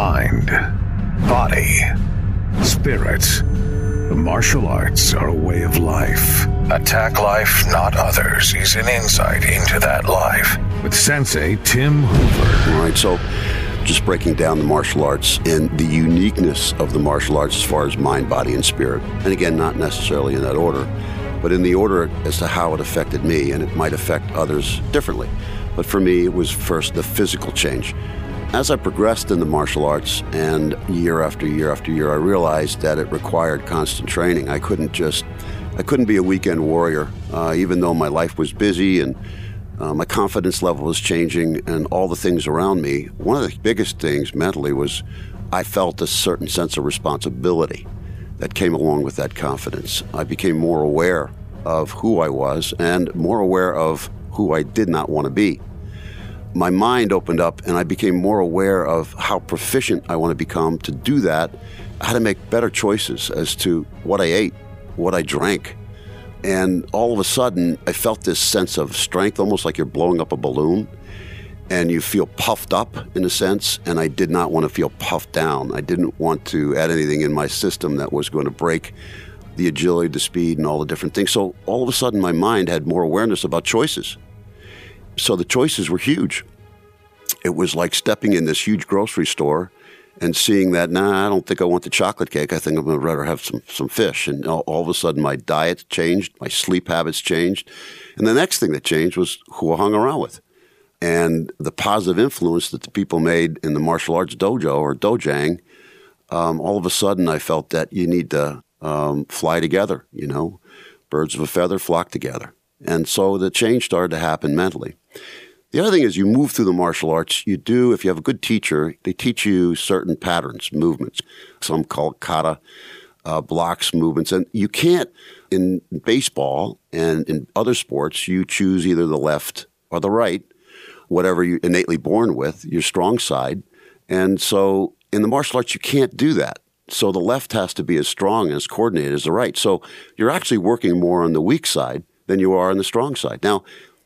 mind, body, spirit. The martial arts are a way of life. Attack Life, Not Others is an insight into that life with Sensei Tim Hoover. All right, so just breaking down the martial arts and the uniqueness of the martial arts as far as mind, body, and spirit. And again, not necessarily in that order, but in the order as to how it affected me, and it might affect others differently. But for me, it was first the physical change. As I progressed in the martial arts and year after year after year, I realized that it required constant training. I couldn't just, I couldn't be a weekend warrior, uh, even though my life was busy and uh, my confidence level was changing and all the things around me. One of the biggest things mentally was I felt a certain sense of responsibility that came along with that confidence. I became more aware of who I was and more aware of who I did not want to be. My mind opened up and I became more aware of how proficient I want to become. To do that, I had to make better choices as to what I ate, what I drank, and all of a sudden, I felt this sense of strength, almost like you're blowing up a balloon. And you feel puffed up in a sense. And I did not want to feel puffed down. I didn't want to add anything in my system that was going to break the agility, the speed, and all the different things. So all of a sudden, my mind had more awareness about choices. So the choices were huge. It was like stepping in this huge grocery store and seeing that, nah, I don't think I want the chocolate cake. I think I'm going to rather have some, some fish. And all, all, of a sudden, my diet changed, my sleep habits changed. And the next thing that changed was who I hung around with. And the positive influence that the people made in the martial arts dojo or dojang, um, all of a sudden, I felt that you need to um, fly together, you know, birds of a feather flock together. And so the change started to happen mentally. The other thing is you move through the martial arts, you do, if you have a good teacher, they teach you certain patterns, movements. Some call it kata, uh, blocks, movements. And you can't, in baseball and in other sports, you choose either the left or the right, whatever you're innately born with, your strong side. And so in the martial arts, you can't do that. So the left has to be as strong and as coordinated as the right. So you're actually working more on the weak side than you are on the strong side. Now,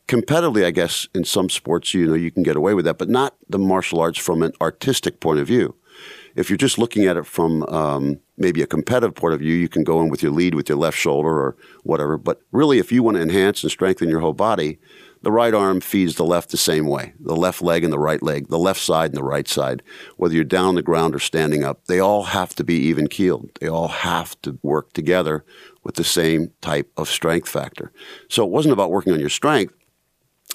competitively, I guess in some sports, you know, you can get away with that, but not the martial arts from an artistic point of view. If you're just looking at it from um, maybe a competitive point of view, you can go in with your lead with your left shoulder or whatever. But really, if you want to enhance and strengthen your whole body, the right arm feeds the left the same way. The left leg and the right leg, the left side and the right side. Whether you're down on the ground or standing up, they all have to be even keeled. They all have to work together with the same type of strength factor. So it wasn't about working on your strength.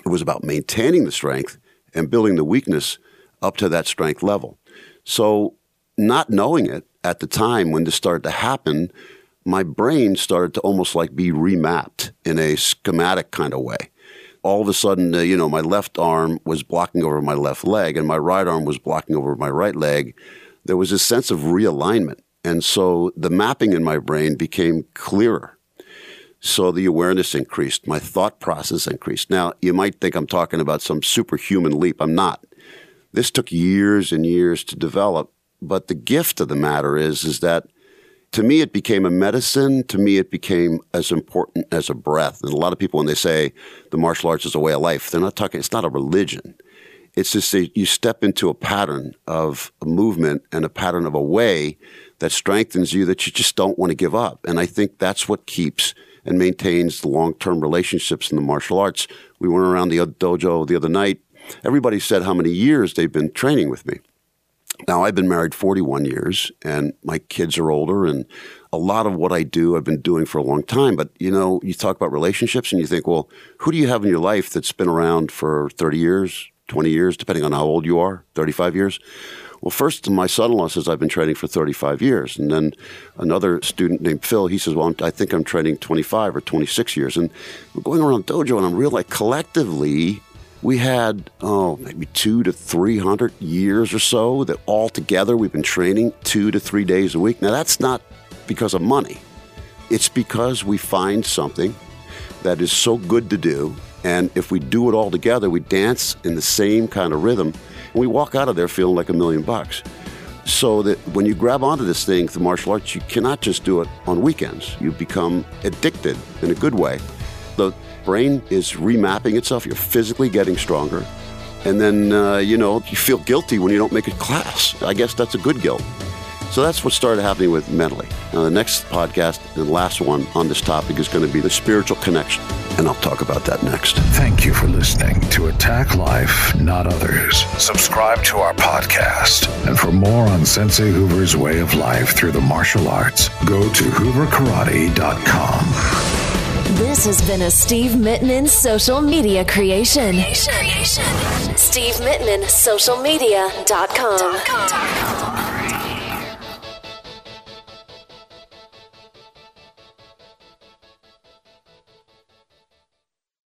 It was about maintaining the strength and building the weakness up to that strength level. So, not knowing it at the time when this started to happen, my brain started to almost like be remapped in a schematic kind of way. All of a sudden, uh, you know, my left arm was blocking over my left leg and my right arm was blocking over my right leg. There was a sense of realignment. And so the mapping in my brain became clearer. So the awareness increased, my thought process increased. Now, you might think I'm talking about some superhuman leap. I'm not. This took years and years to develop, but the gift of the matter is is that to me it became a medicine, to me it became as important as a breath. And a lot of people when they say the martial arts is a way of life, they're not talking it's not a religion. It's just that you step into a pattern of a movement and a pattern of a way that strengthens you that you just don't want to give up. And I think that's what keeps and maintains the long term relationships in the martial arts. We went around the dojo the other night. Everybody said how many years they've been training with me. Now, I've been married 41 years and my kids are older, and a lot of what I do, I've been doing for a long time. But, you know, you talk about relationships and you think, well, who do you have in your life that's been around for 30 years, 20 years, depending on how old you are, 35 years? Well, first, my son in law says, I've been training for 35 years. And then another student named Phil, he says, Well, I think I'm training 25 or 26 years. And we're going around dojo, and I'm real like collectively, we had, oh, maybe two to 300 years or so that all together we've been training two to three days a week. Now, that's not because of money, it's because we find something that is so good to do. And if we do it all together, we dance in the same kind of rhythm and we walk out of there feeling like a million bucks. So that when you grab onto this thing, the martial arts, you cannot just do it on weekends. You become addicted in a good way. The brain is remapping itself. You're physically getting stronger. And then, uh, you know, you feel guilty when you don't make a class. I guess that's a good guilt. So that's what started happening with mentally. Now, the next podcast and last one on this topic is going to be the spiritual connection. And I'll talk about that next. Thank you for listening to Attack Life, Not Others. Subscribe to our podcast. And for more on Sensei Hoover's way of life through the martial arts, go to hooverkarate.com. This has been a Steve Mittman social media creation. creation. Steve Mittman, socialmedia.com.